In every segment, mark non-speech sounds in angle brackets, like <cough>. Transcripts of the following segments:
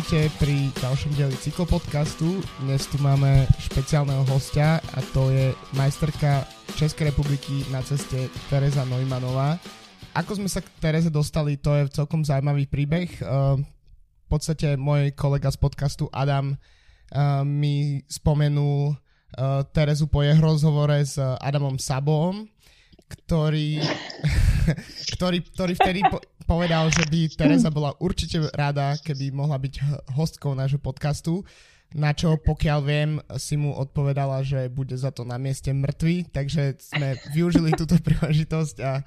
Vítajte pri ďalšom dieli cyklopodcastu. Dnes tu máme špeciálneho hostia a to je majsterka Českej republiky na ceste Tereza Neumannová. Ako sme sa k Tereze dostali, to je celkom zaujímavý príbeh. Uh, v podstate môj kolega z podcastu Adam uh, mi spomenul uh, Terezu po jeho rozhovore s Adamom Sabom, ktorý, <laughs> ktorý, ktorý vtedy po, povedal, že by Teresa bola určite rada, keby mohla byť hostkou nášho podcastu, na čo pokiaľ viem, si mu odpovedala, že bude za to na mieste mŕtvy, takže sme využili túto príležitosť a,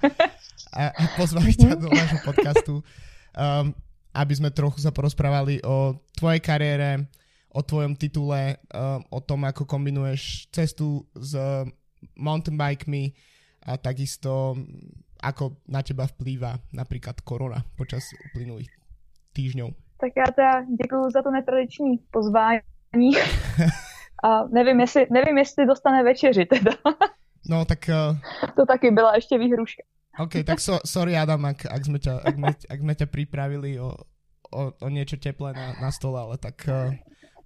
a, a pozvali ťa do nášho podcastu, um, aby sme trochu sa porozprávali o tvojej kariére, o tvojom titule, um, o tom, ako kombinuješ cestu s mountain a takisto ako na teba vplývá například korona počas uplynulých týždňov? Tak já teda děkuji za to netradiční pozvání. A nevím, jestli, nevím, jestli dostane večeři teda. No tak... Uh... To taky byla ještě výhruška. OK, tak so, sorry Adam, ak, ak, sme ťa, ak, ak sme ťa pripravili o, o, o niečo teplé na, na stole, ale tak uh,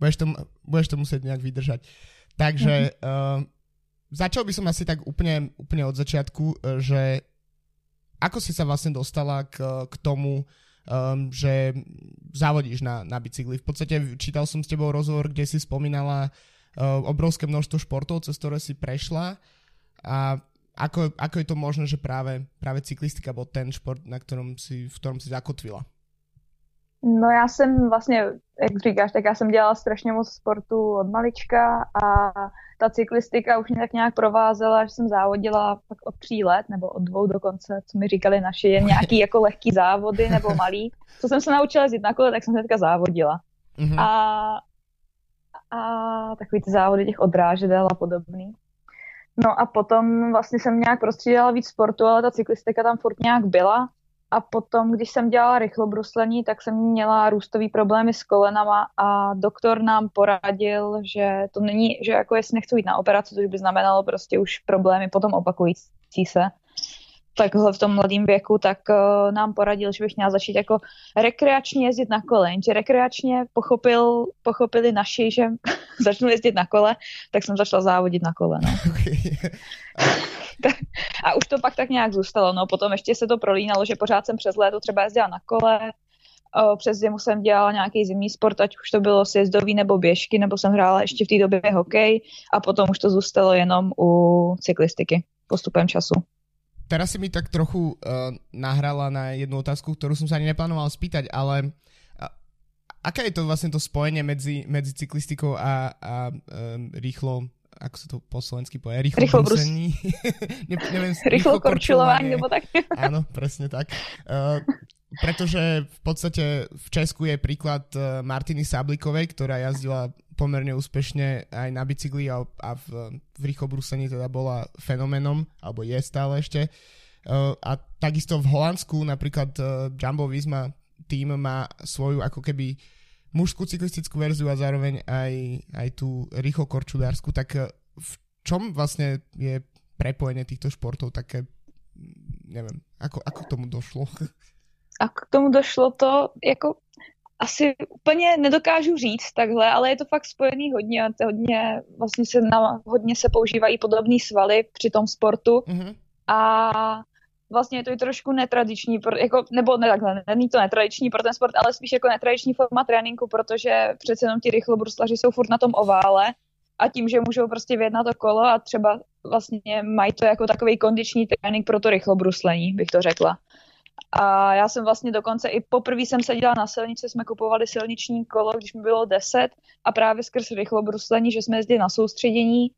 budeš, to, budeš to musieť nejak vydržať. Takže uh, začal by som asi tak úplne, úplne od začiatku, že ako si sa vlastne dostala k, k tomu, um, že závodíš na, na bicykli? V podstate čítal som s tebou rozhovor, kde si spomínala uh, obrovské množstvo športov, cez ktoré si prešla a ako, ako je to možné, že práve, práve cyklistika bol ten šport, na ktorom si, v ktorom si zakotvila? No já jsem vlastně, jak říkáš, tak já jsem dělala strašně moc sportu od malička a ta cyklistika už mě tak nějak provázela, že jsem závodila pak od tří let, nebo od dvou dokonce, co mi říkali naši, jen nějaký <laughs> jako lehký závody nebo malý. Co jsem se naučila jezdit na kole, tak jsem se teďka závodila. Mm-hmm. A, a takový ty závody těch odrážedel a podobný. No a potom vlastně jsem nějak prostřídala víc sportu, ale ta cyklistika tam furt nějak byla a potom, když jsem dělala rychlobruslení, tak jsem měla růstový problémy s kolenama a doktor nám poradil, že to není, že jako jestli nechci jít na operaci, což by znamenalo prostě už problémy potom opakující se, takhle v tom mladém věku, tak uh, nám poradil, že bych měla začít jako rekreačně jezdit na kole. Jenže rekreačně pochopil, pochopili naši, že <laughs> začnu jezdit na kole, tak jsem začala závodit na kole. No. <laughs> <laughs> a už to pak tak nějak zůstalo. No. Potom ještě se to prolínalo, že pořád jsem přes léto třeba jezdila na kole, přes zimu jsem dělala nějaký zimní sport, ať už to bylo sjezdový nebo běžky, nebo jsem hrála ještě v té době hokej a potom už to zůstalo jenom u cyklistiky postupem času. Teraz si mi tak trochu uh, nahrala na jednu otázku, ktorú som sa ani neplánoval spýtať, ale aké je to vlastne to spojenie medzi, medzi cyklistikou a, a um, rýchlo ako sa to po slovensky povie, rýchlo, rýchlo brusení. <laughs> ne, neviem, <laughs> rýchlo, rýchlo korčulovanie, nebo tak. <laughs> Áno, presne tak. Uh, pretože v podstate v Česku je príklad uh, Martiny Sablikovej, ktorá jazdila pomerne úspešne aj na bicykli a, a v, v rýchlobrúsení teda bola fenomenom, alebo je stále ešte. Uh, a takisto v Holandsku napríklad uh, Jumbo Visma tým má svoju ako keby mužskú cyklistickú verziu a zároveň aj, aj tú rýchlo korčuliarsku, tak uh, v čom vlastne je prepojenie týchto športov také, neviem, ako, ako k tomu došlo? A k tomu došlo to, jako asi úplně nedokážu říct takhle, ale je to fakt spojený hodně, hodně, vlastně se na, hodně se používají podobné svaly při tom sportu mm-hmm. a vlastně je to i trošku netradiční, jako, nebo ne takhle, není to netradiční pro ten sport, ale spíš jako netradiční forma tréninku, protože přece jenom ti rychlobruslaři jsou furt na tom ovále a tím, že můžou prostě vyjet na to kolo a třeba vlastně mají to jako takový kondiční trénink pro to rychlobruslení, bych to řekla. A já jsem vlastně dokonce i poprvé jsem seděla na silnici, jsme kupovali silniční kolo, když mi bylo 10 a právě skrz rychlobruslení, že jsme jezdili na soustředění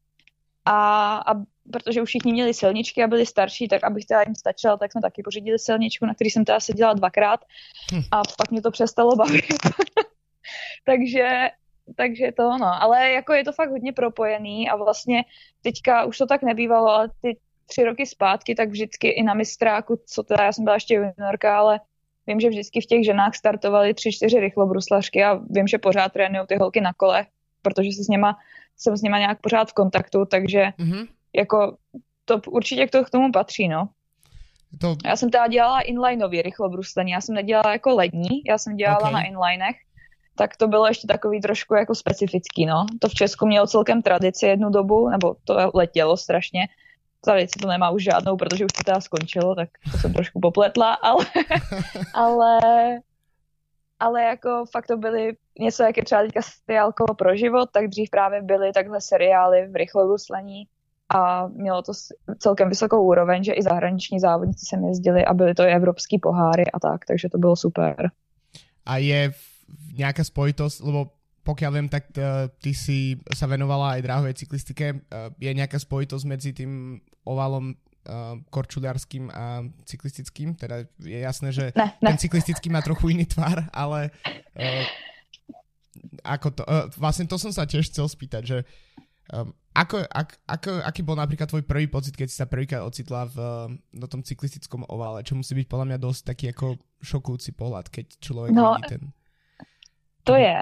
a, a protože už všichni měli silničky a byli starší, tak abych teda jim stačila, tak jsme taky pořídili silničku, na který jsem teda seděla dvakrát hm. a pak mě to přestalo bavit. <laughs> takže takže to ono, ale jako je to fakt hodně propojený a vlastně teďka už to tak nebývalo, ale ty tři roky zpátky, tak vždycky i na mistráku, co teda já jsem byla ještě juniorka, ale vím, že vždycky v těch ženách startovaly tři, čtyři rychlobruslařky a vím, že pořád trénují ty holky na kole, protože se s nima, jsem s nima nějak pořád v kontaktu, takže mm-hmm. Jako to určitě k, to, k tomu patří, no. To... Já jsem teda dělala inlineový rychlobruslení, já jsem nedělala jako lední, já jsem dělala okay. na inlinech, tak to bylo ještě takový trošku jako specifický, no. To v Česku mělo celkem tradici jednu dobu, nebo to letělo strašně. Tradici to nemá už žádnou, protože už to teda skončilo, tak to jsem trošku popletla, ale, <laughs> ale, ale jako fakt to byly něco, jak je třeba teďka seriálko pro život, tak dřív právě byly takhle seriály v rychlobruslení a mělo to celkem vysokou úroveň, že i zahraniční závodníci sem jezdili a byly to i evropský poháry a tak, takže to bylo super. A je nejaká spojitosť, lebo pokiaľ viem, tak uh, ty si sa venovala aj dráhovej cyklistike. Uh, je nejaká spojitosť medzi tým ovalom uh, korčuliarským a cyklistickým? Teda je jasné, že ne, ne. ten cyklistický má trochu iný tvar, ale uh, ako to, uh, vlastne to som sa tiež chcel spýtať, že ako, ak, ako, aký bol napríklad tvoj prvý pocit, keď si sa prvýkrát ocitla v, no tom cyklistickom ovale, čo musí byť podľa mňa dosť taký ako šokujúci pohľad, keď človek no, vidí ten... To je.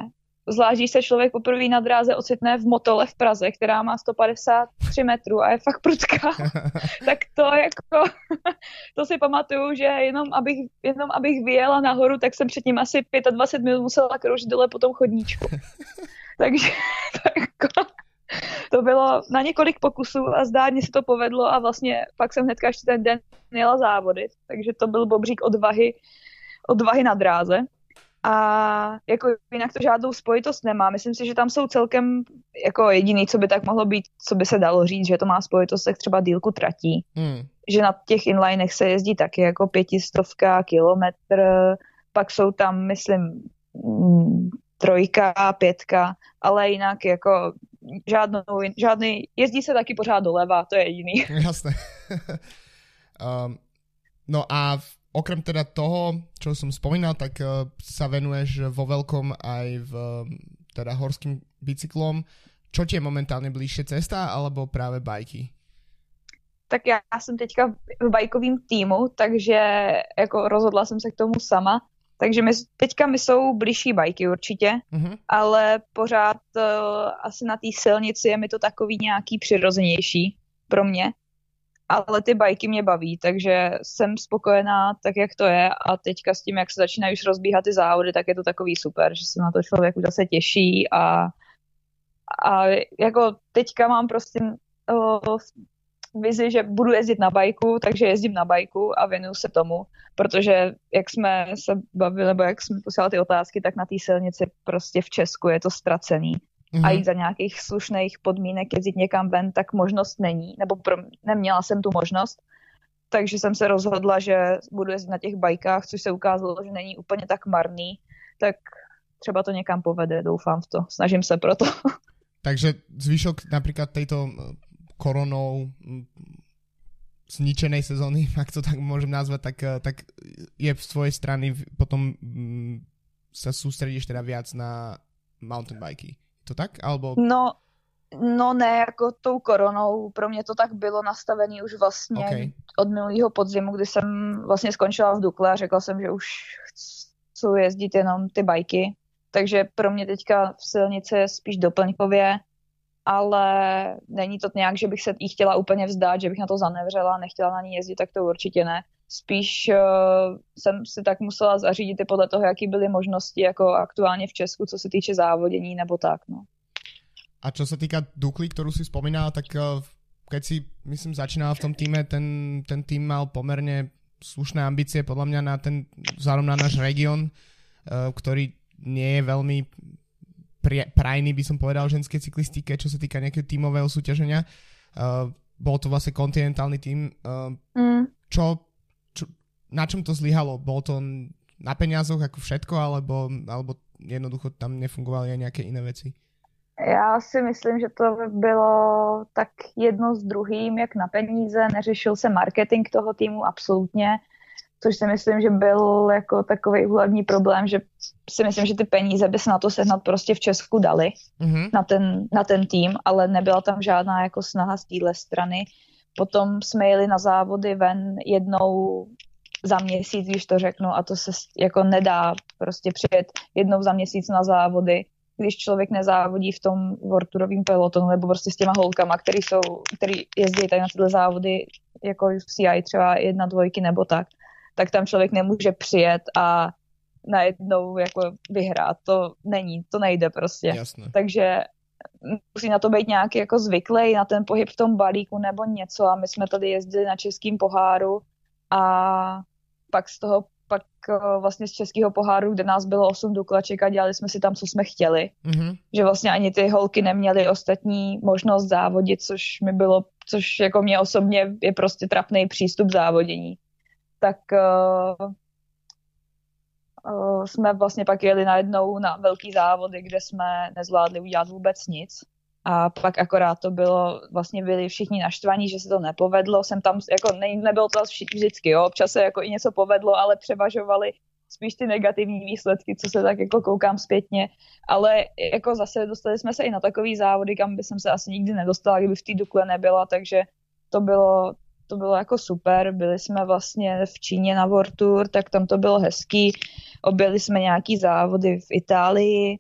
Zvlášť, když se člověk poprvé na dráze ocitne v motole v Praze, která má 153 metrů a je fakt prudká, <laughs> tak to jako, <laughs> to si pamatuju, že jenom abych, jenom abych vyjela nahoru, tak jsem předtím asi 25 minut musela kroužit dole po tom chodníčku. <laughs> Takže to, jako, to bylo na několik pokusů a zdárně se to povedlo a vlastně pak jsem hnedka ještě ten den měla závody, takže to byl bobřík odvahy, odvahy na dráze. A jako jinak to žádnou spojitost nemá. Myslím si, že tam jsou celkem jako jediný, co by tak mohlo být, co by se dalo říct, že to má spojitost, tak třeba dílku tratí. Hmm. Že na těch inlinech se jezdí taky jako pětistovka, kilometr, pak jsou tam, myslím, trojka, pětka, ale jinak jako žádnou, žádný, jezdí se taky pořád doleva, to je jediný. <laughs> Jasné. <laughs> um, no a v okrem teda toho, čo som spomínal, tak uh, sa venuješ vo veľkom aj v teda horským bicyklom. Čo ti je momentálně blížšie cesta alebo právě bajky? Tak já jsem teďka v bajkovém týmu, takže jako rozhodla jsem se k tomu sama. Takže my, teďka mi jsou blížší bajky určitě, mm-hmm. ale pořád uh, asi na té silnici je mi to takový nějaký přirozenější pro mě. Ale ty bajky mě baví, takže jsem spokojená tak, jak to je. A teďka s tím, jak se začínají už rozbíhat ty závody, tak je to takový super, že se na to člověk už zase těší. A, a jako teďka mám prostě o, vizi, že budu jezdit na bajku, takže jezdím na bajku a věnuju se tomu, protože jak jsme se bavili, nebo jak jsme posílali ty otázky, tak na té silnici prostě v Česku je to ztracený mm-hmm. a jít za nějakých slušných podmínek jezdit někam ven, tak možnost není, nebo pro, neměla jsem tu možnost. Takže jsem se rozhodla, že budu jezdit na těch bajkách, což se ukázalo, že není úplně tak marný, tak třeba to někam povede, doufám v to. Snažím se proto. <laughs> Takže zvyšok například této koronou zničenej sezóny, <laughs> ak to tak môžem nazvať, tak, eh, tak je z tvojej strany potom mm, sa sústredíš teda viac na mountain bikey to tak? Albo... No, no ne, jako tou koronou. Pro mě to tak bylo nastavený už vlastně okay. od minulého podzimu, kdy jsem vlastně skončila v Dukle a řekla jsem, že už chci jezdit jenom ty bajky. Takže pro mě teďka v silnici je spíš doplňkově, ale není to nějak, že bych se jí chtěla úplně vzdát, že bych na to zanevřela, nechtěla na ní jezdit, tak to určitě ne spíš uh, jsem si tak musela zařídit i podle toho, jaký byly možnosti jako aktuálně v Česku, co se týče závodění nebo tak. No. A čo se týká Dukly, kterou si vzpomínala, tak uh, keď si, myslím, začínala v tom týme, ten, ten tým mal pomerne slušné ambície podľa mňa na ten, vzhľadom na náš region, uh, ktorý nie je veľmi prajný, by som povedal, ženské cyklistike, čo sa týka nejakého tímového súťaženia. Uh, bol to vlastne kontinentálny tým. Uh, mm. Čo na čom to zlyhalo? Bolo to na peniazoch jako všetko, alebo, alebo jednoducho tam nefungovaly aj nějaké jiné věci? Já si myslím, že to bylo tak jedno s druhým, jak na peníze. Neřešil se marketing toho týmu absolutně, což si myslím, že byl jako takový hlavní problém, že si myslím, že ty peníze by se na to sehnat prostě v Česku dali, mm-hmm. na, ten, na ten tým, ale nebyla tam žádná jako snaha z téhle strany. Potom jsme jeli na závody ven jednou za měsíc, když to řeknu, a to se jako nedá prostě přijet jednou za měsíc na závody, když člověk nezávodí v tom Vorturovým pelotonu nebo prostě s těma holkama, který, jsou, který jezdí tady na tyhle závody jako UCI třeba jedna, dvojky nebo tak, tak tam člověk nemůže přijet a najednou jako vyhrát. To není, to nejde prostě. Jasné. Takže musí na to být nějaký jako zvyklý na ten pohyb v tom balíku nebo něco a my jsme tady jezdili na českým poháru a pak z toho pak eh, vlastně z českého poháru, kde nás bylo 8 duklaček a dělali jsme si tam, co jsme chtěli. Mm-hmm. Že vlastně ani ty holky neměly ostatní možnost závodit, což mi bylo, což jako mě osobně je prostě trapný přístup závodění. Tak uh, uh, jsme vlastně pak jeli najednou na velký závody, kde jsme nezvládli udělat vůbec nic. A pak akorát to bylo, vlastně byli všichni naštvaní, že se to nepovedlo. Jsem tam, jako ne, nebylo to vždycky, jo. občas se jako i něco povedlo, ale převažovali spíš ty negativní výsledky, co se tak jako koukám zpětně. Ale jako zase dostali jsme se i na takový závody, kam by jsem se asi nikdy nedostala, kdyby v té Dukle nebyla, takže to bylo, to bylo jako super. Byli jsme vlastně v Číně na World Tour, tak tam to bylo hezký. Objeli jsme nějaký závody v Itálii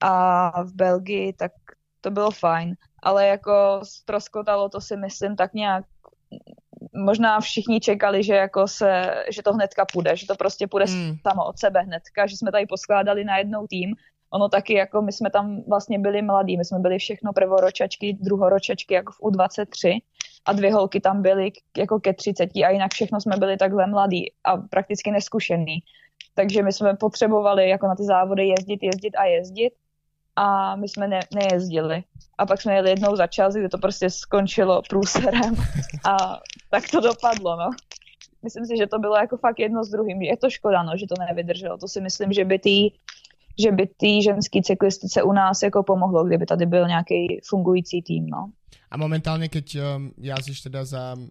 a v Belgii, tak to bylo fajn. Ale jako stroskotalo to si myslím tak nějak možná všichni čekali, že jako se, že to hnedka půjde, že to prostě půjde hmm. samo od sebe hnedka, že jsme tady poskládali na jednou tým. Ono taky, jako my jsme tam vlastně byli mladí, my jsme byli všechno prvoročačky, druhoročačky jako v U23 a dvě holky tam byly jako ke 30 a jinak všechno jsme byli takhle mladí a prakticky neskušený. Takže my jsme potřebovali jako na ty závody jezdit, jezdit a jezdit a my jsme ne, nejezdili. A pak jsme jeli jednou za čas, kdy to prostě skončilo průserem a tak to dopadlo, no. Myslím si, že to bylo jako fakt jedno s druhým. Je to škoda, no, že to nevydrželo. To si myslím, že by tý, že by tý ženský cyklistice u nás jako pomohlo, kdyby tady byl nějaký fungující tým, no. A momentálně, keď um, jazdíš teda za uh,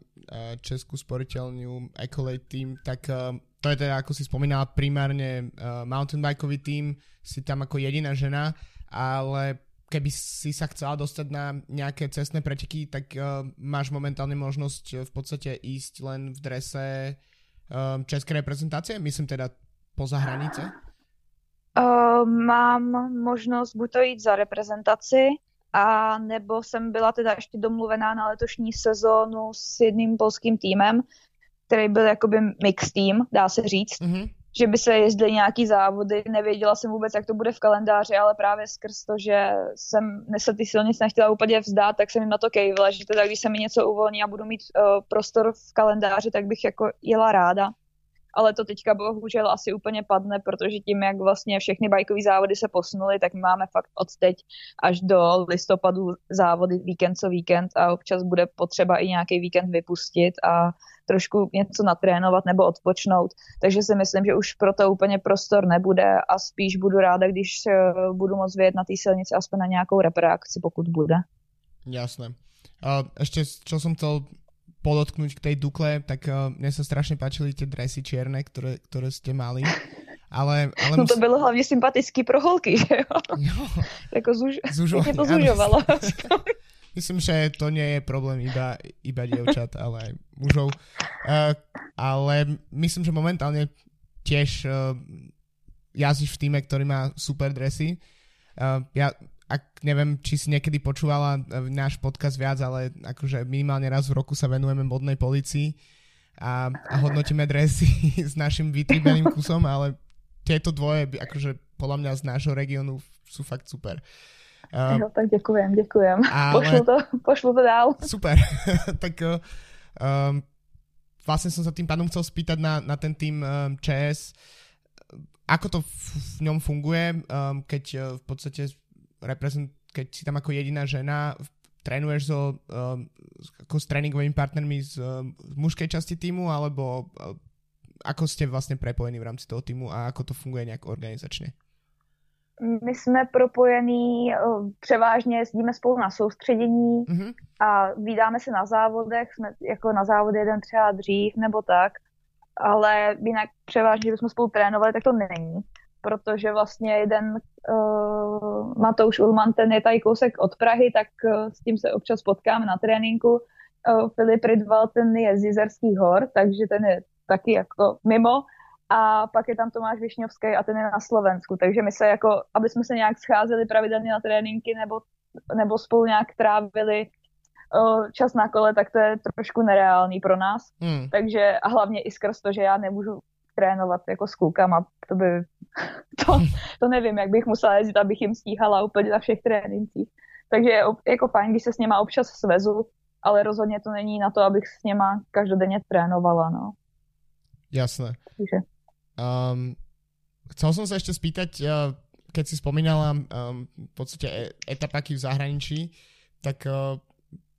Českou sporitelňu Ecolate tým, tak uh, to je teda, ako si spomínala, primárne uh, mountainbikový tým, si tam ako jediná žena, ale keby si sa chcela dostať na nejaké cestné preteky, tak uh, máš momentálne možnosť uh, v podstate ísť len v drese uh, české reprezentácie, myslím teda poza hranice? Uh, mám možnost buď to jít za reprezentaci, a nebo jsem byla teda ještě domluvená na letošní sezónu s jedným polským týmem, který byl jakoby mix tým, dá se říct. Mm-hmm. Že by se jezdily nějaký závody, nevěděla jsem vůbec, jak to bude v kalendáři, ale právě skrz to, že jsem se ty silnice nechtěla úplně vzdát, tak jsem jim na to kejvila, že teda když se mi něco uvolní a budu mít uh, prostor v kalendáři, tak bych jako jela ráda ale to teďka bohužel asi úplně padne, protože tím, jak vlastně všechny bajkové závody se posunuly, tak máme fakt od teď až do listopadu závody víkend co víkend a občas bude potřeba i nějaký víkend vypustit a trošku něco natrénovat nebo odpočnout. Takže si myslím, že už pro to úplně prostor nebude a spíš budu ráda, když eh, budu moct vyjet na té silnici aspoň na nějakou repreakci, pokud bude. Jasné. A ešte, čo som chcel podotknúť k tej Dukle, tak uh, mne sa strašne páčili tie dresy čierne, ktoré, ktoré ste mali. Ale, ale no to bylo hlavně sympatický pro holky, že jo? jo. jako zuž... Zužovanie, to zužovalo. <laughs> Myslím, že to nie je problém iba, iba dievčat, ale aj mužov. Uh, ale myslím, že momentálne tiež uh, jazdíš v týme, ktorý má super dresy. Uh, ja ak neviem, či si niekedy počúvala e, náš podcast viac, ale akože minimálne raz v roku sa venujeme modnej policii a, a hodnotíme dresy <laughs> s našim vytríbeným kusom, ale tieto dvoje, akože podľa mňa z nášho regiónu sú fakt super. Uh, no, tak ďakujem, ďakujem. Ale... Pošlu, to, pošlu to dál. Super. <laughs> tak um, vlastne som sa tým pádom chcel spýtať na, na ten tým um, CS. Ako to v, v ňom funguje, um, keď uh, v podstate reprezent, keď si tam ako jediná žena, trénuješ so, uh, ako s tréningovými partnermi z, uh, z mužskej časti týmu, alebo uh, ako ste vlastne prepojení v rámci toho týmu a ako to funguje nejak organizačně? My jsme propojení, převážně jezdíme spolu na soustředění mm-hmm. a vydáme se na závodech, jsme jako na závody jeden třeba dřív nebo tak, ale jinak převážně, kdybychom spolu trénovali, tak to není protože vlastně jeden uh, Matouš Ulman, ten je tady kousek od Prahy, tak uh, s tím se občas potkáme na tréninku. Uh, Filip Rydval, ten je z Jizerských hor, takže ten je taky jako mimo. A pak je tam Tomáš Višňovský a ten je na Slovensku. Takže my se jako, aby jsme se nějak scházeli pravidelně na tréninky nebo, nebo spolu nějak trávili čas na kole, tak to je trošku nereálný pro nás. Hmm. Takže a hlavně i skrz to, že já nemůžu trénovat jako s klukama, to by, <laughs> to, to nevím, jak bych musela jezdit, abych jim stíhala úplně na všech trénincích. Takže je jako fajn, když se s něma občas svezu, ale rozhodně to není na to, abych s něma každodenně trénovala, no. Jasné. Takže. Um, chcel som sa ešte spýtať, uh, keď si spomínala um, v podstate e, etapaky v zahraničí, tak uh,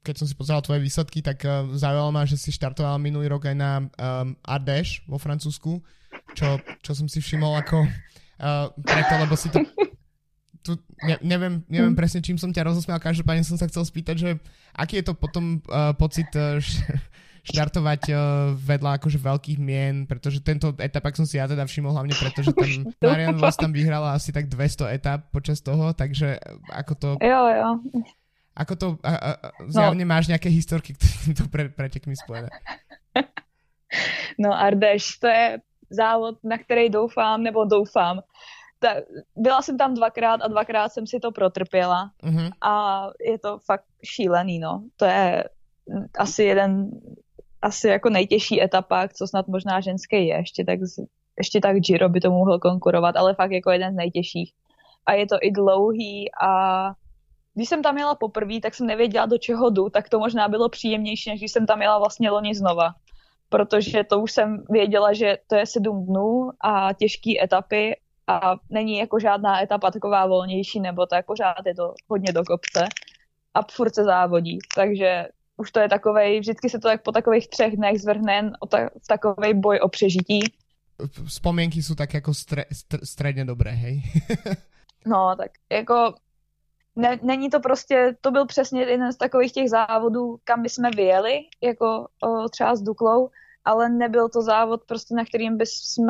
keď som si pozeral tvoje výsledky, tak uh, zaujalo ma, že si štartoval minulý rok aj na um, Ardèche vo Francúzsku, čo, čo som si všimol ako uh, preto, lebo si to tu ne, neviem, neviem mm. presne, čím som ťa rozosmial, každopádne som sa chcel spýtať, že aký je to potom uh, pocit uh, <laughs> štartovať uh, vedľa akože veľkých mien, pretože tento etapak som si ja teda všimol hlavne preto, že tam <laughs> Marian Vos tam vyhrala asi tak 200 etap počas toho, takže ako to... Jo, jo. Ako to, a, a, zjavne no. máš nejaké historky <laughs> k týmto pre, pretekmi spojené. <laughs> No Ardeš, to je závod, na který doufám, nebo doufám, ta, byla jsem tam dvakrát a dvakrát jsem si to protrpěla mm-hmm. a je to fakt šílený, no. To je asi jeden, asi jako nejtěžší etapa, co snad možná ženské je, ještě tak, ještě tak Giro by to mohl konkurovat, ale fakt jako jeden z nejtěžších. A je to i dlouhý a když jsem tam jela poprvé, tak jsem nevěděla, do čeho jdu, tak to možná bylo příjemnější, než když jsem tam jela vlastně loni znova. Protože to už jsem věděla, že to je sedm dnů a těžké etapy a není jako žádná etapa taková volnější, nebo tak pořád je to hodně do kopce a furt se závodí, takže už to je takovej, vždycky se to tak po takových třech dnech zvrhne ta, v takovej boj o přežití. Vzpomínky jsou tak jako stre, stre, středně dobré, hej? <laughs> no, tak jako ne, není to prostě, to byl přesně jeden z takových těch závodů, kam my jsme vyjeli, jako o, třeba s Duklou, ale nebyl to závod, prostě, na kterým bychom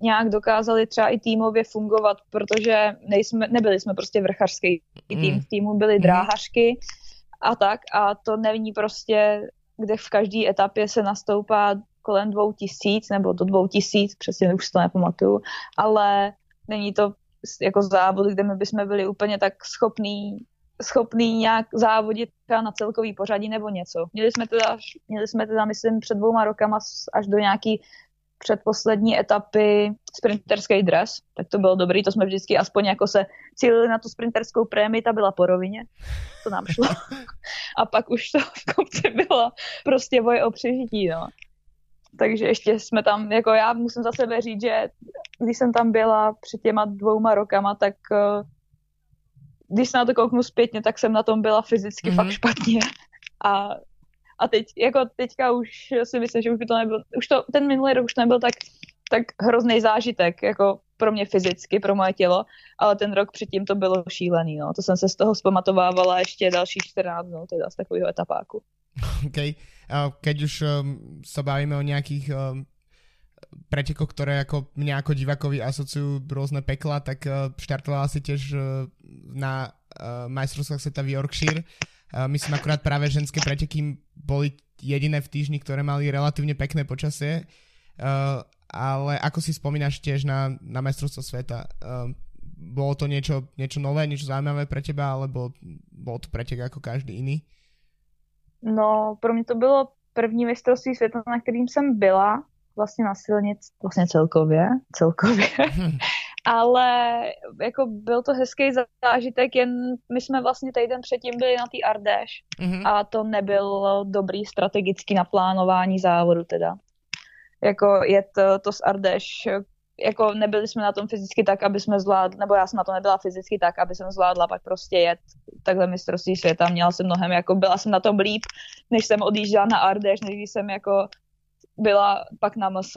nějak dokázali třeba i týmově fungovat, protože nejsme, nebyli jsme prostě vrchařský tým, mm. v týmu byly mm. dráhařky a tak a to není prostě, kde v každé etapě se nastoupá kolem dvou tisíc nebo do dvou tisíc, přesně už to nepamatuju, ale není to jako závod, kde my bychom byli úplně tak schopní schopný nějak závodit na celkový pořadí nebo něco. Měli jsme teda, měli jsme teda myslím, před dvouma rokama až do nějaký předposlední etapy sprinterský dres, tak to bylo dobrý, to jsme vždycky aspoň jako se cílili na tu sprinterskou prémii, ta byla po rovině, to nám šlo. <laughs> A pak už to v kopci bylo prostě boj o přežití, no. Takže ještě jsme tam, jako já musím za sebe říct, že když jsem tam byla před těma dvouma rokama, tak uh, když se na to kouknu zpětně, tak jsem na tom byla fyzicky mm-hmm. fakt špatně. A, a teď, jako teďka už si myslím, že už by to nebyl, už to, ten minulý rok už nebyl tak, tak hrozný zážitek, jako pro mě fyzicky, pro moje tělo, ale ten rok předtím to bylo šílený, no. To jsem se z toho zpamatovávala ještě další 14 dnů, teda z takového etapáku. <laughs> OK. Keď už um, sa bavíme o nejakých um, pretekoch, ktoré ako mňa ako divakovi asociujú rôzne pekla, tak uh, štartovala si tiež uh, na uh, majstrovstvách sveta v Yorkshire. Myslím akurát práve ženské preteky boli jediné v týždni, ktoré mali relatívne pekné počasie. Ale ako si spomínaš tiež na, na majstrovstvo sveta, uh, bolo to niečo, niečo nové, niečo zaujímavé pre teba, alebo bol to pretek ako každý iný? No, pro mě to bylo první mistrovství světa, na kterým jsem byla vlastně na silnic, vlastně celkově, celkově. <laughs> Ale jako byl to hezký zážitek, jen my jsme vlastně týden předtím byli na té Ardeš mm-hmm. a to nebylo dobrý strategický naplánování závodu teda. Jako je to, to z Ardeš, jako nebyli jsme na tom fyzicky tak, aby jsme zvládli, nebo já jsem na to nebyla fyzicky tak, aby jsem zvládla pak prostě jet takhle mistrovství světa. Měla jsem mnohem, jako byla jsem na tom líp, než jsem odjížděla na Ardeš, než jsem jako byla pak na MS.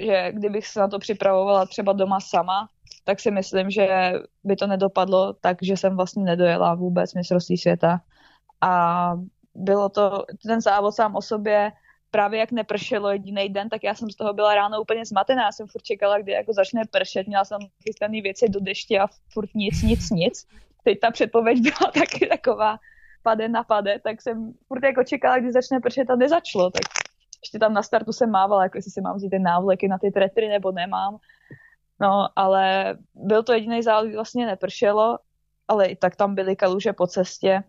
Že kdybych se na to připravovala třeba doma sama, tak si myslím, že by to nedopadlo tak, že jsem vlastně nedojela vůbec mistrovství světa. A bylo to, ten závod sám o sobě, právě jak nepršelo jediný den, tak já jsem z toho byla ráno úplně zmatená. Já jsem furt čekala, kdy jako začne pršet. Měla jsem chystaný věci do deště a furt nic, nic, nic. Teď ta předpověď byla <laughs> taky taková pade na pade, tak jsem furt jako čekala, kdy začne pršet a nezačalo. Tak ještě tam na startu jsem mávala, jako jestli si mám vzít ten návleky na ty tretry nebo nemám. No, ale byl to jediný závod, vlastně nepršelo, ale i tak tam byly kaluže po cestě.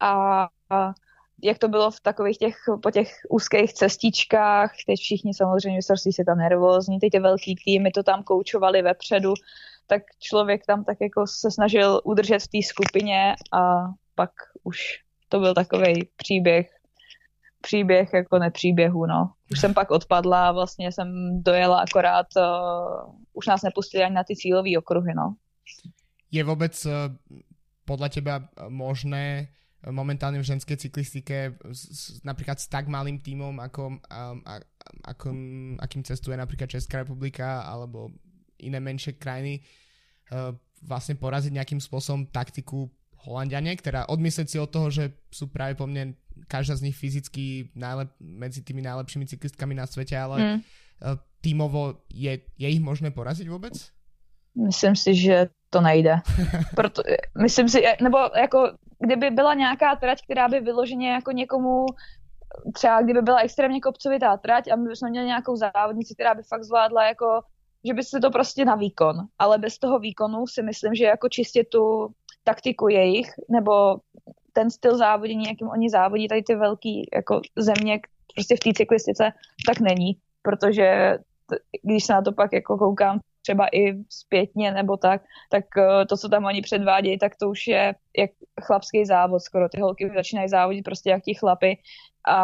A, a jak to bylo v takových těch, po těch úzkých cestičkách, teď všichni samozřejmě mistrovství se tam nervózní, teď ty velký týmy to tam koučovali vepředu, tak člověk tam tak jako se snažil udržet v té skupině a pak už to byl takový příběh, příběh jako nepříběhu, no. Už jsem pak odpadla, vlastně jsem dojela akorát, uh, už nás nepustili ani na ty cílové okruhy, no. Je vůbec uh, podle teba možné momentálne v ženskej cyklistike s, napríklad s tak malým tímom, ako, um, a, ako, akým cestuje napríklad Česká republika alebo iné menšie krajiny, uh, vlastne poraziť nejakým spôsobom taktiku Holandiane, ktorá odmysleť si od toho, že sú práve po mne každá z nich fyzicky najlep, medzi tými najlepšími cyklistkami na svete, ale mm. uh, tímovo je, je ich možné poraziť vôbec? Myslím si, že to nejde. <laughs> Proto, myslím si, nebo jako kdyby byla nějaká trať, která by vyloženě jako někomu třeba kdyby byla extrémně kopcovitá trať a my bychom měli nějakou závodnici, která by fakt zvládla jako, že by se to prostě na výkon, ale bez toho výkonu si myslím, že jako čistě tu taktiku jejich, nebo ten styl závodění, jakým oni závodí, tady ty velký jako země, prostě v té cyklistice, tak není, protože t- když se na to pak jako koukám třeba i zpětně nebo tak, tak eh, to, co tam oni předvádějí, tak to už je jak chlapský závod skoro. Ty holky začínají závodit prostě jak ti chlapy a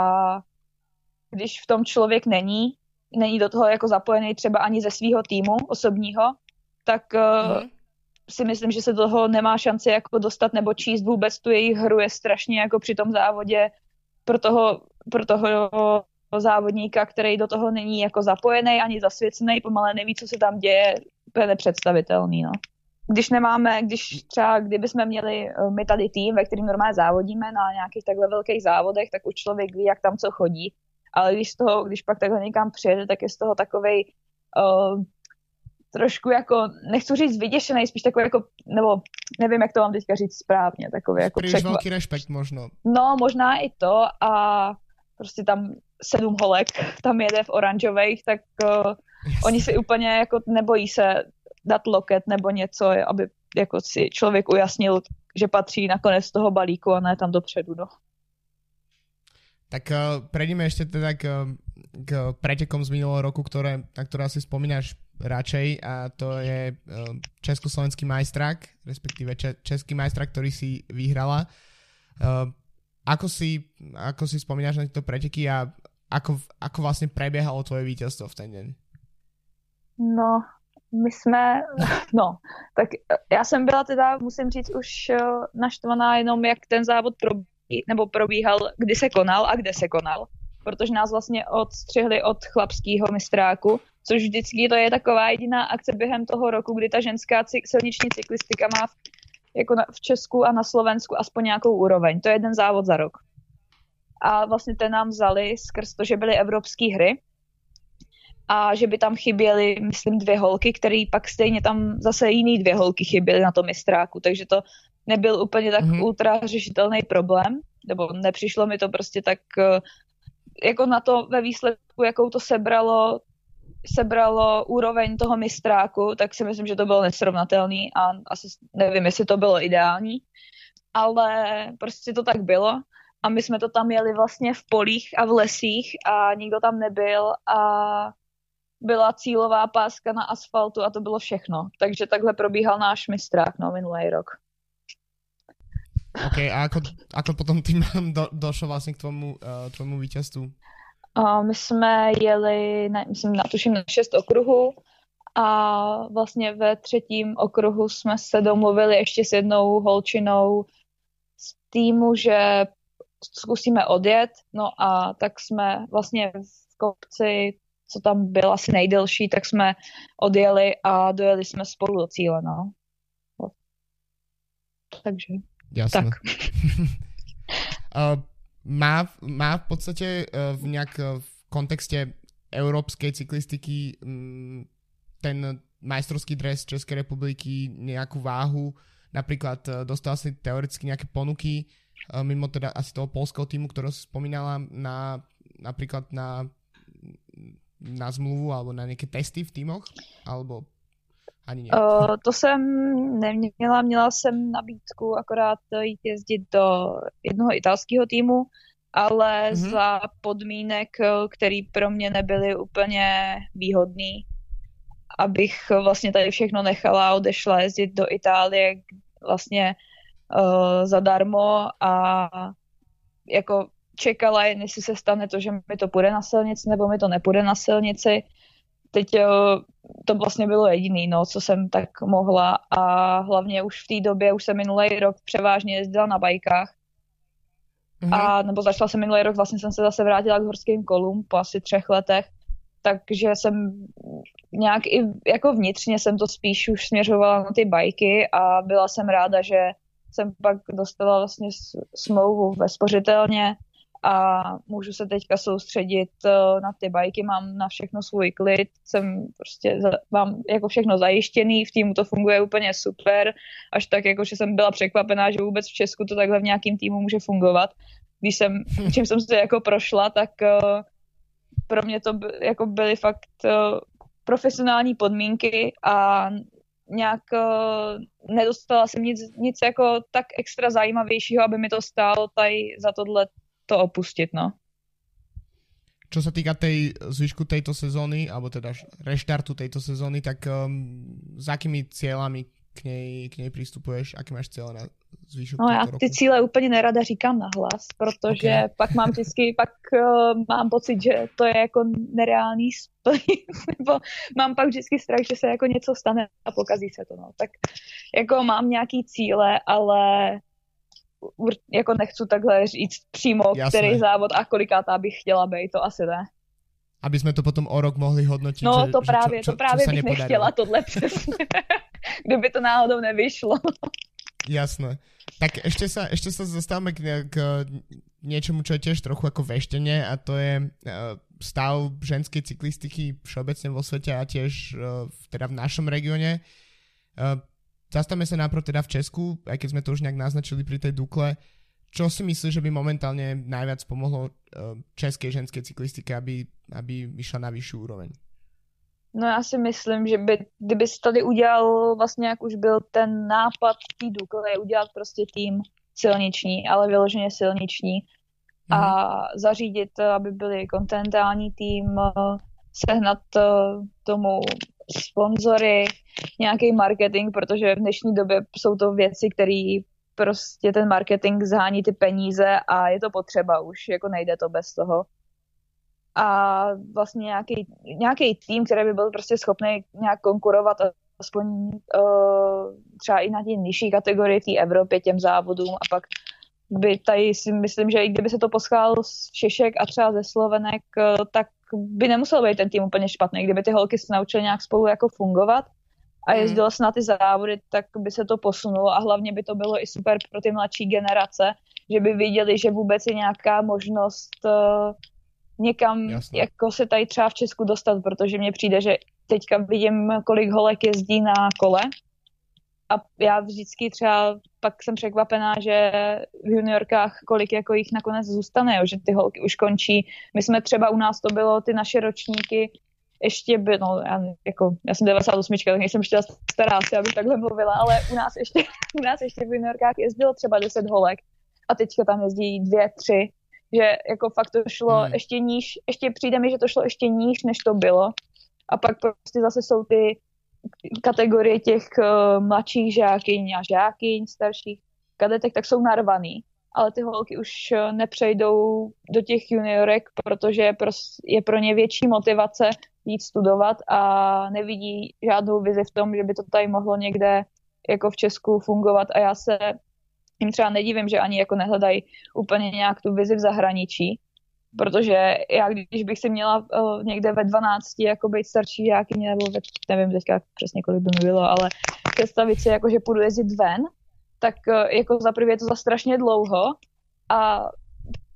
když v tom člověk není, není do toho jako zapojený třeba ani ze svého týmu osobního, tak mm. si myslím, že se toho nemá šance jako dostat nebo číst vůbec tu jejich hru je strašně jako při tom závodě pro toho, pro toho závodníka, který do toho není jako zapojený ani zasvěcený, pomalé neví, co se tam děje, je nepředstavitelný. No. Když nemáme, když třeba kdyby jsme měli eh, my tady tým, ve kterým normálně závodíme na nějakých takhle velkých závodech, tak už člověk ví, jak tam co chodí. Ale když, z toho, když pak takhle někam přijede, tak je z toho takovej uh, trošku jako, nechci říct vyděšený, spíš takový jako, nebo nevím, jak to mám teďka říct správně, takový jako překva... velký respekt možno. No, možná i to a prostě tam sedm holek tam jede v oranžových, tak uh, oni si úplně jako nebojí se dát loket nebo něco, aby jako si člověk ujasnil, že patří nakonec z toho balíku a ne tam dopředu. No. Tak uh, prejdeme ešte teda k, k pretekom z minulého roku, ktoré, na ktoré asi spomínaš radšej a to je uh, československý majstrák, respektíve český majstrák, ktorý si vyhrala. Uh, ako si, ako si spomínaš na tieto preteky a ako, ako vlastně prebiehalo tvoje vítězstvo v ten den? No, my jsme, <laughs> no, tak já jsem byla teda, musím říct, už eh, naštvaná jenom, jak ten závod probí, nebo probíhal, kdy se konal a kde se konal. Protože nás vlastně odstřihli od chlapského mistráku, což vždycky to je taková jediná akce během toho roku, kdy ta ženská silniční cyklistika má v, jako na, v Česku a na Slovensku aspoň nějakou úroveň. To je jeden závod za rok a vlastně ten nám vzali skrz to, že byly evropské hry a že by tam chyběly, myslím, dvě holky, které pak stejně tam zase jiný dvě holky chyběly na tom mistráku, takže to nebyl úplně tak mm-hmm. ultra řešitelný problém, nebo nepřišlo mi to prostě tak eh, jako na to ve výsledku, jakou to sebralo, sebralo úroveň toho mistráku, tak si myslím, že to bylo nesrovnatelný a asi nevím, jestli to bylo ideální, ale prostě to tak bylo a my jsme to tam jeli vlastně v polích a v lesích a nikdo tam nebyl a byla cílová páska na asfaltu a to bylo všechno. Takže takhle probíhal náš mistrák no, minulý rok. OK, a ako, ako potom tým <laughs> do, došlo vlastně k tvomu, uh, tvomu vítězstvu? Uh, my jsme jeli, ne, myslím, natuším na šest okruhů a vlastně ve třetím okruhu jsme se domluvili ještě s jednou holčinou z týmu, že zkusíme odjet, no a tak jsme vlastně v kopci, co tam byl asi nejdelší, tak jsme odjeli a dojeli jsme spolu do cíle, no. Takže, Jasne. tak. uh, <laughs> má, má v podstate uh, v nejak uh, v kontexte európskej cyklistiky um, ten majstrovský dres Českej republiky nejakú váhu, napríklad uh, dostal si teoreticky nejaké ponuky mimo teda asi toho polského týmu, ktorého si spomínala na napríklad na na zmluvu alebo na nějaké testy v týmoch? Alebo ani ne? Uh, to jsem neměla, měla jsem nabídku akorát jít jezdit do jednoho italského týmu ale mm-hmm. za podmínek, který pro mě nebyly úplně výhodný, abych vlastně tady všechno nechala a odešla jezdit do Itálie vlastně uh, zadarmo a jako čekala jen, jestli se stane to, že mi to půjde na silnici nebo mi to nepůjde na silnici. Teď uh, to vlastně bylo jediný, no, co jsem tak mohla a hlavně už v té době, už jsem minulý rok převážně jezdila na bajkách, Mm-hmm. A nebo začala jsem minulý rok, vlastně jsem se zase vrátila k horským kolům po asi třech letech, takže jsem nějak i jako vnitřně jsem to spíš už směřovala na ty bajky a byla jsem ráda, že jsem pak dostala vlastně smlouvu ve spořitelně a můžu se teďka soustředit eh, na ty bajky, mám na všechno svůj klid, jsem prostě, mám jako všechno zajištěný, v týmu to funguje úplně super, až tak jako, že jsem byla překvapená, že vůbec v Česku to takhle v nějakým týmu může fungovat. Když jsem, čím jsem se jako prošla, tak uh, pro mě to by, jako byly fakt uh, profesionální podmínky a nějak uh, nedostala jsem nic, nic jako tak extra zajímavějšího, aby mi to stálo tady za tohle to opustit, no. Čo sa týka tej zvyšku tejto sezóny, alebo teda reštartu tejto sezóny, tak um, s akými cieľami k nej, k nej přistupuješ? Aký máš cíle na zvýšok No já ty cíle úplně nerada říkám nahlas, protože okay. pak mám vždycky, <laughs> pak uh, mám pocit, že to je jako nereálný splnit, <laughs> nebo mám pak vždycky strach, že se jako něco stane a pokazí se to, no. Tak jako mám nějaký cíle, ale jako nechci takhle říct přímo, Jasné. který závod a kolikátá bych chtěla být, to asi ne. Aby jsme to potom o rok mohli hodnotit, No že, to právě, čo, čo, to právě bych nepodarilo. nechtěla tohle přesně. <laughs> Kdyby to náhodou nevyšlo. Jasné. Tak ešte sa, ešte sa zastávame k, k niečomu, čo je tiež trochu ako veštenie a to je uh, stav ženskej cyklistiky všeobecne vo svete a tiež uh, teda v našom regióne. Zastavme sa najprv teda v Česku, aj keď sme to už nejak naznačili pri tej Dukle. Čo si myslíš, že by momentálne najviac pomohlo české ženské cyklistike, aby, aby vyšla na vyšší úroveň? No já si myslím, že by, kdyby tady udělal vlastně, jak už byl ten nápad té Dukle, udělat prostě tým silniční, ale vyloženě silniční mm. a mhm. zařídit, aby byli kontinentální tým, eh, sehnat eh, tomu sponzory, nějaký marketing, protože v dnešní době jsou to věci, které prostě ten marketing zhání ty peníze a je to potřeba už, jako nejde to bez toho. A vlastně nějaký, nějaký tým, který by byl prostě schopný nějak konkurovat aspoň uh, třeba i na té nižší kategorii té Evropě těm závodům a pak by tady si myslím, že i kdyby se to poschál z Češek a třeba ze Slovenek, eh, tak by nemusel být ten tým úplně špatný. Kdyby ty holky se naučily nějak spolu jako fungovat a hmm. jezdilo se na ty závody, tak by se to posunulo a hlavně by to bylo i super pro ty mladší generace, že by viděli, že vůbec je nějaká možnost uh, někam Jasne. jako se tady třeba v Česku dostat, protože mně přijde, že teďka vidím, kolik holek jezdí na kole a já vždycky třeba pak jsem překvapená, že v juniorkách kolik jako jich nakonec zůstane, jo, že ty holky už končí. My jsme třeba u nás to bylo ty naše ročníky, ještě by, no, já, jako, já jsem 98, tak nejsem ještě stará asi, abych takhle mluvila, ale u nás ještě, <laughs> u nás ještě v juniorkách jezdilo třeba 10 holek a teďka tam jezdí dvě, tři, že jako fakt to šlo hmm. ještě níž, ještě přijde mi, že to šlo ještě níž, než to bylo. A pak prostě zase jsou ty kategorie těch uh, mladších žákyň a žákyň, starších kadetek, tak jsou narvaný. Ale ty holky už uh, nepřejdou do těch juniorek, protože je pro, je pro ně větší motivace jít studovat a nevidí žádnou vizi v tom, že by to tady mohlo někde jako v Česku fungovat a já se jim třeba nedivím, že ani jako nehledají úplně nějak tu vizi v zahraničí, protože já když bych si měla uh, někde ve 12 jako být starší žákyně, nebo ve, nevím teďka přesně kolik by mi bylo, ale představit si, jako, že půjdu jezdit ven, tak uh, jako za prvé je to za strašně dlouho a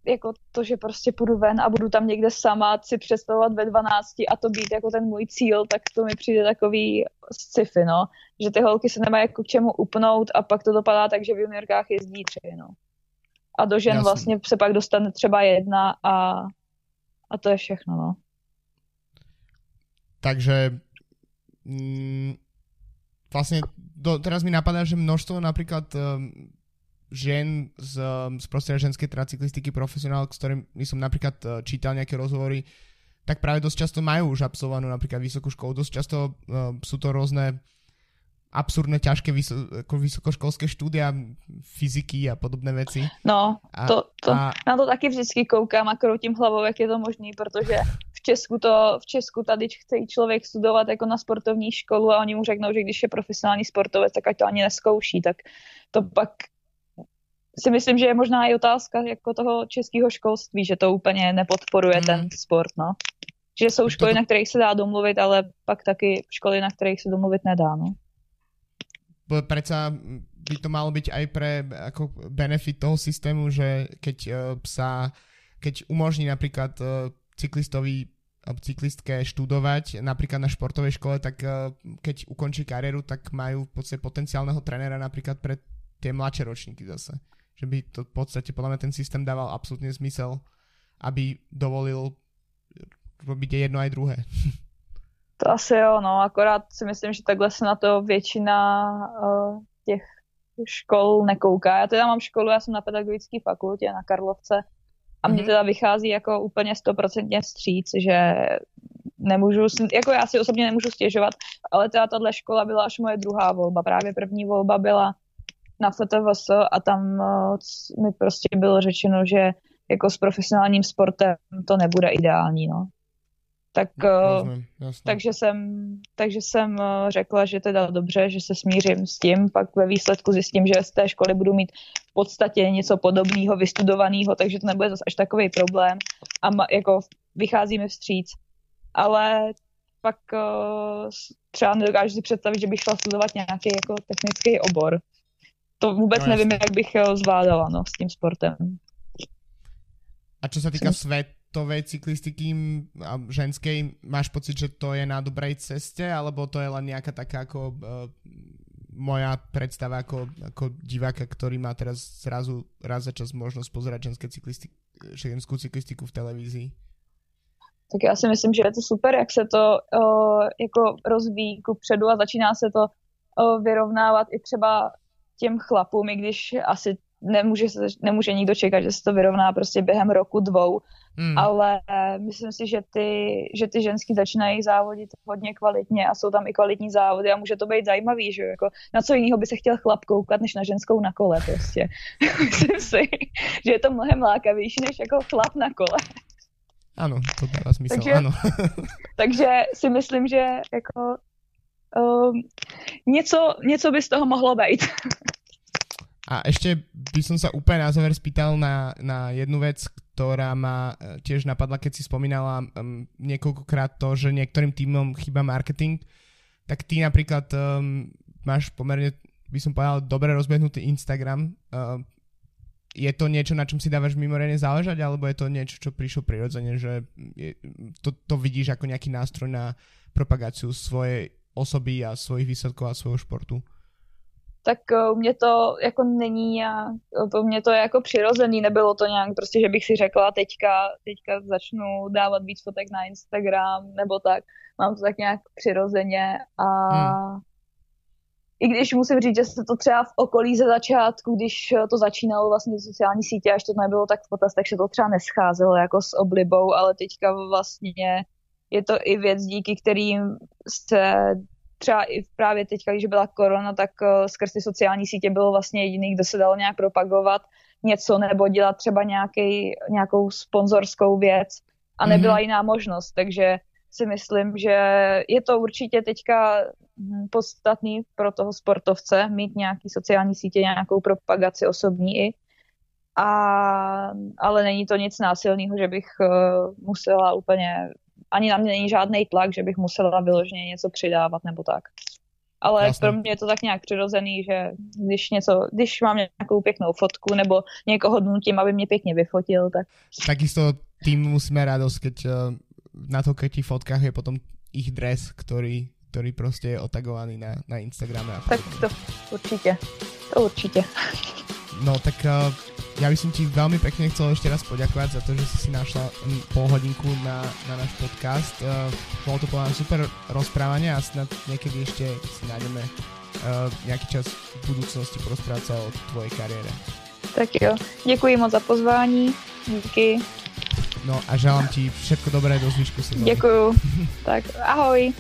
jako to, že prostě půjdu ven a budu tam někde sama si představovat ve 12 a to být jako ten můj cíl, tak to mi přijde takový sci-fi, no. Že ty holky se nemají jako k čemu upnout a pak to dopadá tak, že v juniorkách jezdí tři, no a do žen Jasný. vlastně se pak dostane třeba jedna a, a to je všechno, no. Takže mm, vlastně do, teraz mi napadá, že množstvo například um, žien z, z prostredia ženskej tracyklistiky profesionál, s ktorými som napríklad uh, čítal nejaké rozhovory, tak práve dosť často majú už absolvovanú napríklad vysokú školu. Dosť často uh, sú to rôzne absurdné, ťažké vyso- ako vysokoškolské štúdia fyziky a podobné věci. No, a, to, to, a... na to taky vždycky koukám a kroutím hlavou, jak je to možný, protože v Česku to, v Česku tady chce člověk studovat jako na sportovní školu a oni mu řeknou, že když je profesionální sportovec, tak ať to ani neskouší, tak to pak si myslím, že je možná i otázka jako toho českého školství, že to úplně nepodporuje hmm. ten sport, no. Že jsou školy, to... na kterých se dá domluvit, ale pak taky školy, na kterých se domluvit nedá, no predsa by to malo byť aj pre ako benefit toho systému, že keď uh, sa, keď umožní napríklad uh, cyklistovi alebo cyklistke študovať napríklad na športovej škole, tak uh, keď ukončí kariéru, tak majú v podstate potenciálneho trénera napríklad pre tie mladšie ročníky zase. Že by to v podstate podľa mňa ten systém dával absolútne zmysel, aby dovolil robiť jedno aj druhé. To asi jo, no, akorát si myslím, že takhle se na to většina uh, těch škol nekouká. Já teda mám školu, já jsem na pedagogické fakultě na Karlovce a mně mm-hmm. teda vychází jako úplně stoprocentně vstříc, že nemůžu, jako já si osobně nemůžu stěžovat, ale teda tahle škola byla až moje druhá volba. Právě první volba byla na FTVS a tam uh, mi prostě bylo řečeno, že jako s profesionálním sportem to nebude ideální, no. Tak, jasně, eh, jasně. Takže, jsem, takže jsem eh, řekla, že teda dobře, že se smířím s tím, pak ve výsledku zjistím, že z té školy budu mít v podstatě něco podobného, vystudovaného, takže to nebude zase až takový problém a ma, jako vychází mi vstříc. Ale pak třeba nedokážu si představit, že bych šla studovat nějaký jako technický obor. To vůbec no, nevím, jak bych zvládala no, s tím sportem. A co se týká svět, športovej cyklistiky a ženskej, máš pocit, že to je na dobrej ceste, alebo to je len nejaká taká ako uh, moja predstava ako, ako diváka, ktorý má teraz zrazu raz za čas možnosť pozerať ženské cyklisti- ženskou cyklistiku v televízii? Tak já si myslím, že je to super, jak se to uh, jako rozvíjí ku předu a začíná se to uh, vyrovnávat i třeba těm chlapům, i když asi nemůže, se, nemůže nikdo čekat, že se to vyrovná prostě během roku, dvou, Hmm. Ale myslím si, že ty, že ty ženský začínají závodit hodně kvalitně a jsou tam i kvalitní závody a může to být zajímavý, že jako na co jiného by se chtěl chlap koukat, než na ženskou na kole prostě. <laughs> myslím si, že je to mnohem lákavější, než jako chlap na kole. Ano, to dává smysl, takže, ano. <laughs> takže si myslím, že jako um, něco, něco by z toho mohlo být. A ešte by som sa úplne na záver spýtal na, na jednu vec, ktorá ma e, tiež napadla, keď si spomínala um, niekoľkokrát to, že niektorým týmom chýba marketing, tak ty napríklad um, máš pomerne, by som povedal, dobre rozbehnutý Instagram. Uh, je to niečo, na čom si dávaš mimoriadne záležať, alebo je to niečo, čo prišlo prirodzene, že je, to, to vidíš ako nejaký nástroj na propagáciu svojej osoby a svojich výsledkov a svojho športu? tak eh, u mě to jako není nějak, to mě to je jako přirozený, nebylo to nějak prostě, že bych si řekla teďka, teďka začnu dávat víc fotek na Instagram nebo tak, mám to tak nějak přirozeně a hmm. i když musím říct, že se to třeba v okolí ze začátku, když to začínalo vlastně sociální sítě, až to nebylo tak v potaz, takže to třeba nescházelo jako s oblibou, ale teďka vlastně je to i věc, díky kterým se třeba i právě teďka, když byla korona, tak uh, skrz ty sociální sítě bylo vlastně jediný, kdo se dalo nějak propagovat něco nebo dělat třeba nějaký, nějakou sponzorskou věc a nebyla mm-hmm. jiná možnost, takže si myslím, že je to určitě teďka hm, podstatný pro toho sportovce mít nějaký sociální sítě, nějakou propagaci osobní i. A, ale není to nic násilného, že bych uh, musela úplně ani na mě není žádný tlak, že bych musela vyloženě něco přidávat nebo tak. Ale Jasně. pro mě je to tak nějak přirozený, že když, něco, když mám nějakou pěknou fotku nebo někoho nutím, aby mě pěkně vyfotil, tak... Takisto tým musíme radost, keď eh, na to, keď fotkách je potom ich dres, který, který prostě je otagovaný na, na Instagrame. tak to určitě, to určitě. No tak uh, ja by som ti veľmi pekne chcel ešte raz poďakovať za to, že si si našla pol hodinku na, na náš podcast. Uh, bolo to podľa super rozprávanie a snad niekedy ešte si nájdeme uh, nejaký čas v budúcnosti porozprávať sa o tvojej kariére. Tak jo, děkuji moc za pozvání, díky. No a želám ti všetko dobré do zvyšku sezóny. Děkuju. <laughs> tak ahoj.